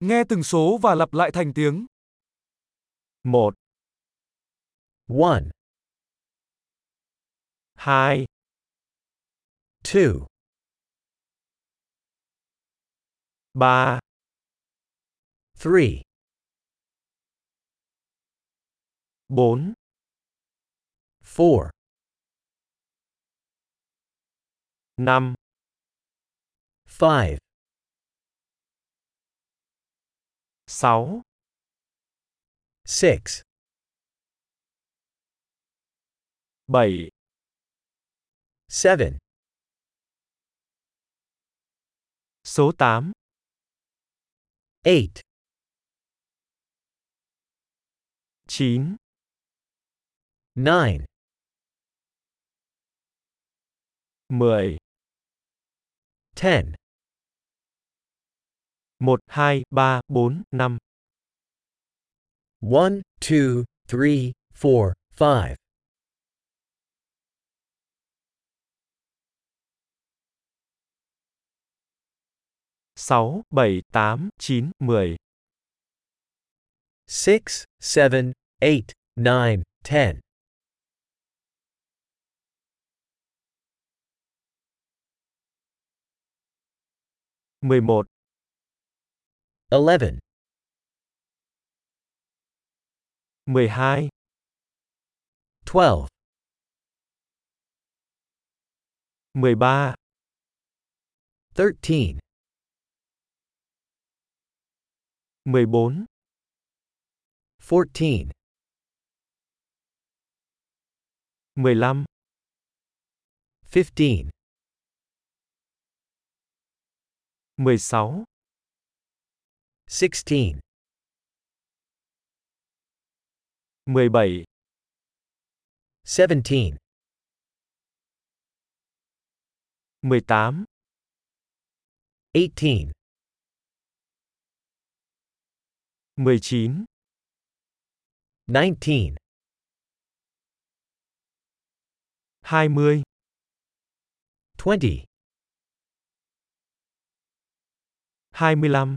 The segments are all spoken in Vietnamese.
Nghe từng số và lặp lại thành tiếng. 1, 1, 2, 2, 3, 3, 4, 4, 5, 5, 6, 6, 7, 7, số 8, 8, 9, 9, 10, 10, 1, 2, 3, 4, 5, 1, 2, 3, 4, 5, 6, 7, 8, 9, 10, 6, 7, 8, 9, 10, 11, 11, 12, 12, 13, 13, 14, 14, 15, 15, 16, 16, 17, 17, 18, 18, 19, 19, 20, 20, 25,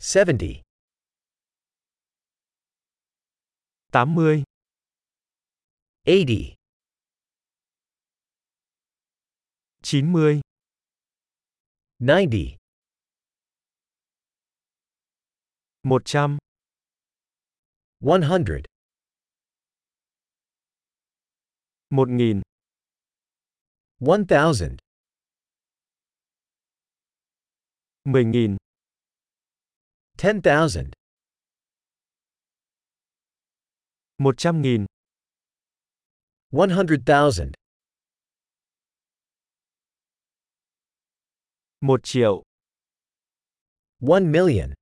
70, 80, 80, 90, 90, 100, 100, 1000, 1000, 10000, 10,000, 100.000, 100,000, 1 triệu, 1 million.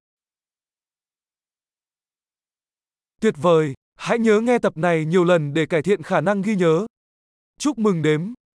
Tuyệt vời! Hãy nhớ nghe tập này nhiều lần để cải thiện khả năng ghi nhớ. Chúc mừng đếm!